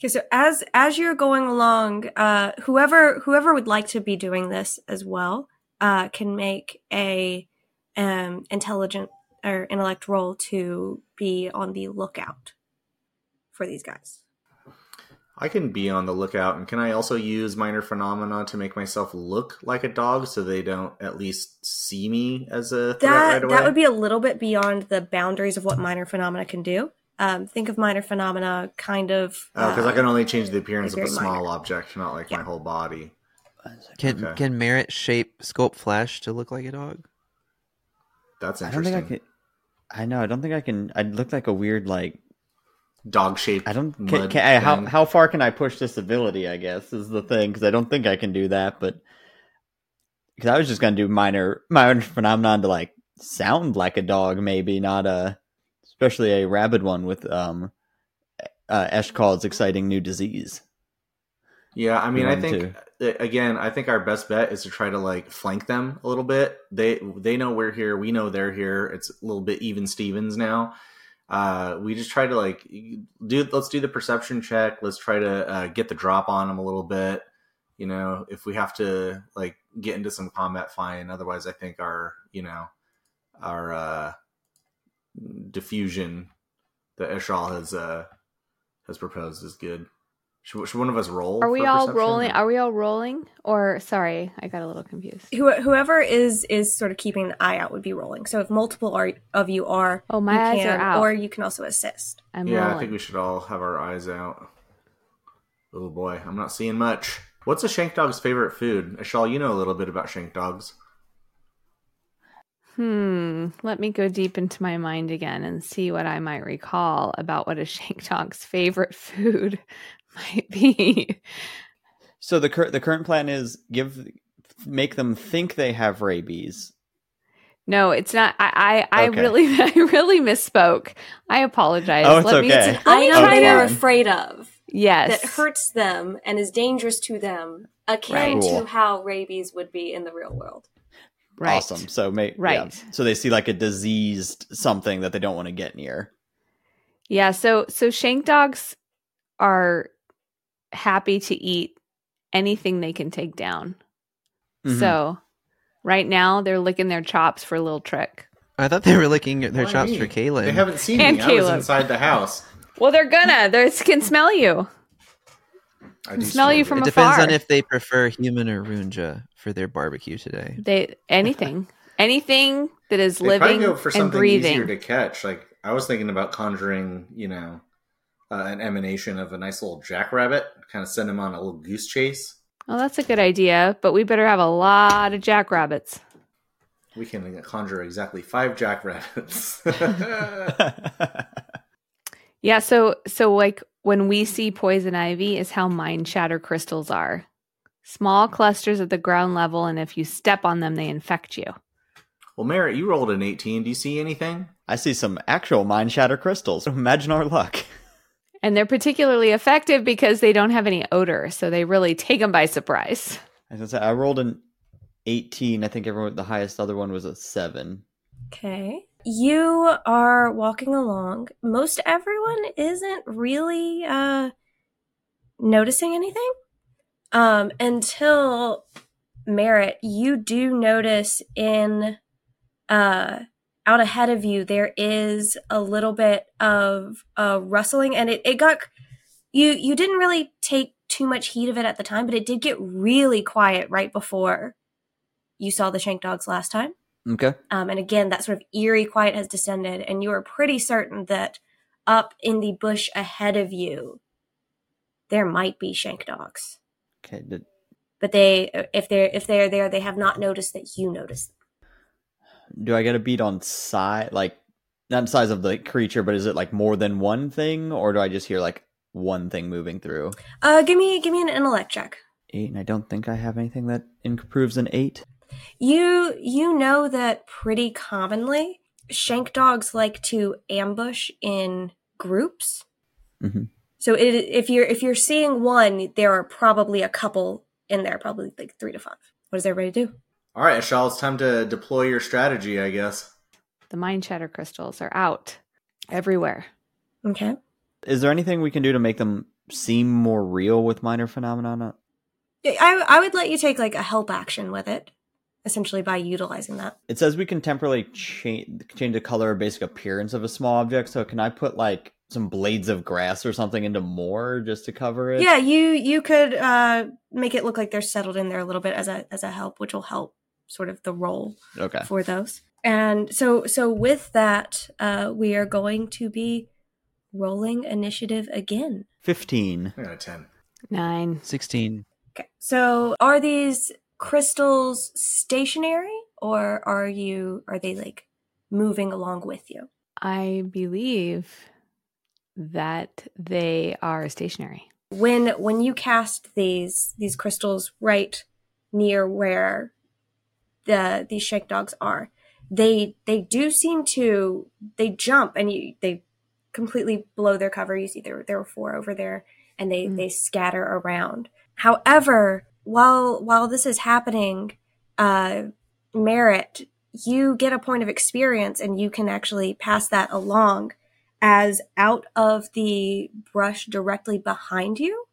S5: Okay, so as as you're going along, uh, whoever whoever would like to be doing this as well uh, can make a um, intelligent or intellect roll to be on the lookout for these guys.
S4: I can be on the lookout, and can I also use minor phenomena to make myself look like a dog, so they don't at least see me as a threat
S5: That
S4: right away?
S5: that would be a little bit beyond the boundaries of what minor phenomena can do. Um, think of minor phenomena kind of
S4: Oh, because I
S5: uh,
S4: can only change the appearance of a small
S5: minor.
S4: object, not like my whole body.
S2: Can
S4: Okay.
S2: can Merritt shape sculpt flesh to look like a dog?
S4: That's
S3: I don't
S4: interesting.
S3: think I can. I know. I don't think I can. I'd look like a weird like.
S4: Dog shaped.
S3: I don't. Can, can I, how how far can I push this ability? I guess is the thing because I don't think I can do that. But because I was just gonna do minor minor phenomenon to like sound like a dog, maybe not a, especially a rabid one with um, uh, Eshkal's exciting new disease.
S4: Yeah, I mean, I think uh, again, I think our best bet is to try to like flank them a little bit. They they know we're here, we know they're here. It's a little bit even Stevens now. Uh, we just try to like do. Let's do the perception check. Let's try to uh, get the drop on them a little bit. You know, if we have to like get into some combat, fine. Otherwise, I think our you know our uh, diffusion that Eshal has uh, has proposed is good. Should, should one of us roll?
S1: Are we
S4: for
S1: all rolling?
S4: or-
S1: Are we all rolling? Or sorry, I got a little confused.
S5: who, whoever is is sort of keeping the eye out would be rolling. So if multiple are, of you are,
S1: Oh, my
S5: you
S1: eyes
S5: can,
S1: are out.
S5: or you can also assist.
S1: I'm
S4: yeah,
S1: rolling.
S4: I think we should all have our eyes out. Oh boy, I'm not seeing much. What's a shank dog's favorite food? Ashal, you know a little bit about shank dogs.
S1: Hmm. Let me go deep into my mind again and see what I might recall about what a shank dog's favorite food might be.
S3: So the cur- the current plan is give make them think they have rabies,
S1: No, it's not. I I, I really I really misspoke. I apologize.
S3: Oh, it's
S1: Let me-
S3: okay.
S5: It's an item
S1: try
S5: they're afraid of
S1: yes.
S5: that hurts them and is dangerous to them, akin
S1: Right.
S3: Cool.
S5: to how rabies would be in the real world.
S1: Right.
S3: Awesome. So make
S1: Right.
S3: yeah. So they see like a diseased something that they don't want to get near.
S1: Yeah, so so shank dogs are happy to eat anything they can take down.
S3: Mhm.
S1: So right now they're licking their chops for a little trick.
S2: I thought they were licking their
S4: Why
S2: chops
S4: me?
S2: for Kaylin.
S4: They haven't seen
S1: And
S4: me. I was inside the house.
S1: Well, they're gonna. They can smell you.
S4: I do
S1: Smell you
S4: you.
S1: from
S2: it depends on if they prefer human or runja for their barbecue today.
S1: They anything, anything that is
S4: They
S1: living
S4: go for
S1: and
S4: something
S1: breathing.
S4: easier to catch. Like I was thinking about conjuring, you know, uh, an emanation of a nice little jackrabbit, kind of send him on a little goose chase.
S1: Well, that's a good idea, but we better have a lot of jackrabbits.
S4: We can conjure exactly five jackrabbits.
S1: Yeah, so so like when we see poison ivy is how mind shatter crystals are. Small clusters at the ground level and if you step on them they infect you.
S4: well, Merritt, you rolled an 18. Do you see anything?
S3: I see some actual mind shatter crystals. Imagine our luck.
S1: And they're particularly effective because they don't have any odor, so they really take them by surprise.
S3: I was say I rolled an eighteen. I think everyone the highest other one was a seven.
S5: Okay. You are walking along. Most everyone isn't really uh noticing anything. Um until Merritt, you do notice in uh out ahead of you there is a little bit of uh rustling and it, it got you you didn't really take too much heat of it at the time, but it did get really quiet right before you saw the shank dogs last time.
S3: Okay.
S5: Um, and again, that sort of eerie quiet has descended, and you are pretty certain that up in the bush ahead of you, there might be shank dogs.
S3: Okay. Did,
S5: But they, if they're if they're there, they have not noticed that you noticed.
S3: Do I get a beat on size? Like not size of the creature, but is it like more than one thing, or do I just hear like one thing moving through?
S5: Uh, give me give me an intellect check.
S3: Eight, and I don't think I have anything that improves an eight.
S5: You you know that pretty commonly shank dogs like to ambush in groups.
S3: Mhm.
S5: So it, if you're if you're seeing one, there are probably a couple in there, probably like three to five. What does everybody do?
S4: All right, Ashal, it's time to deploy your strategy, I guess.
S1: The mind shatter crystals are out everywhere.
S5: Okay.
S3: Is there anything we can do to make them seem more real with minor phenomena?
S5: I I would let you take like a help action with it, essentially by utilizing that.
S3: It says we can temporarily change change the color or basic appearance of a small object. So can I put like some blades of grass or something into more just to cover it?
S5: Yeah, you you could uh make it look like they're settled in there a little bit as a as a help, which will help sort of the roll
S3: Okay.
S5: for those. And so so with that, uh we are going to be rolling initiative again.
S3: Fifteen.
S4: I got a 10.
S1: Nine.
S2: 16.
S5: Okay. So are these crystals stationary or are you are they like moving along with you?
S1: I believe that they are stationary.
S5: when when you cast these these crystals right near where the these shank dogs are they they do seem to they jump and you they completely blow their cover you see there there were four over there and they
S1: Mm.
S5: they scatter around however while while this is happening uh Merritt you get a point of experience and you can actually pass that along as out of the brush directly behind you,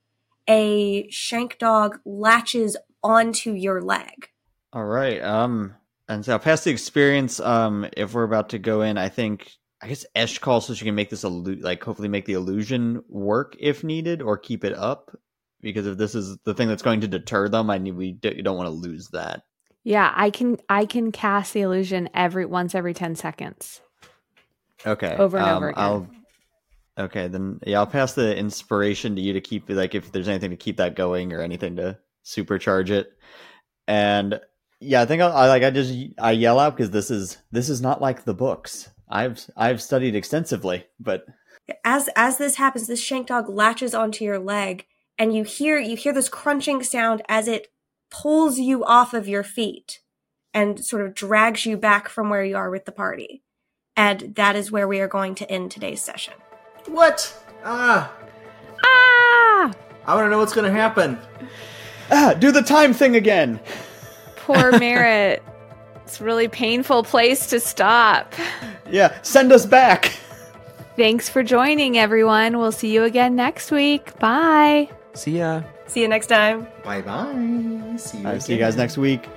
S5: a shank dog latches onto your leg.
S3: All right. Um, and so past the experience, um, if we're about to go in, I think I guess Esh calls so she can make this illu- like hopefully make the illusion work if needed or keep it up. Because if this is the thing that's going to deter them, I need we d- don't want to lose that.
S1: Yeah, I can I can cast the illusion every once every 10 seconds.
S3: Okay.
S1: Over and
S3: um,
S1: over again.
S3: I'll, okay, then yeah, I'll pass the inspiration to you to keep like if there's anything to keep that going or anything to supercharge it. And yeah, I think I'll, I like I just I yell out because this is this is not like the books. I've I've studied extensively, but
S5: As as this happens, this shank dog latches onto your leg, and you hear you hear this crunching sound as it pulls you off of your feet. and sort of drags you back from where you are with the party. And that is where we are going to end today's session.
S4: What? Ah,
S1: Ah!
S4: I want to know what's going to happen.
S3: Ah, do the time thing again.
S1: Poor Merritt. it's a really painful place to stop.
S3: Yeah, send us back.
S1: Thanks for joining, everyone. We'll see you again next week. Bye.
S2: See ya.
S5: See you next time.
S4: Bye bye. See you.
S3: All right, see you guys next week.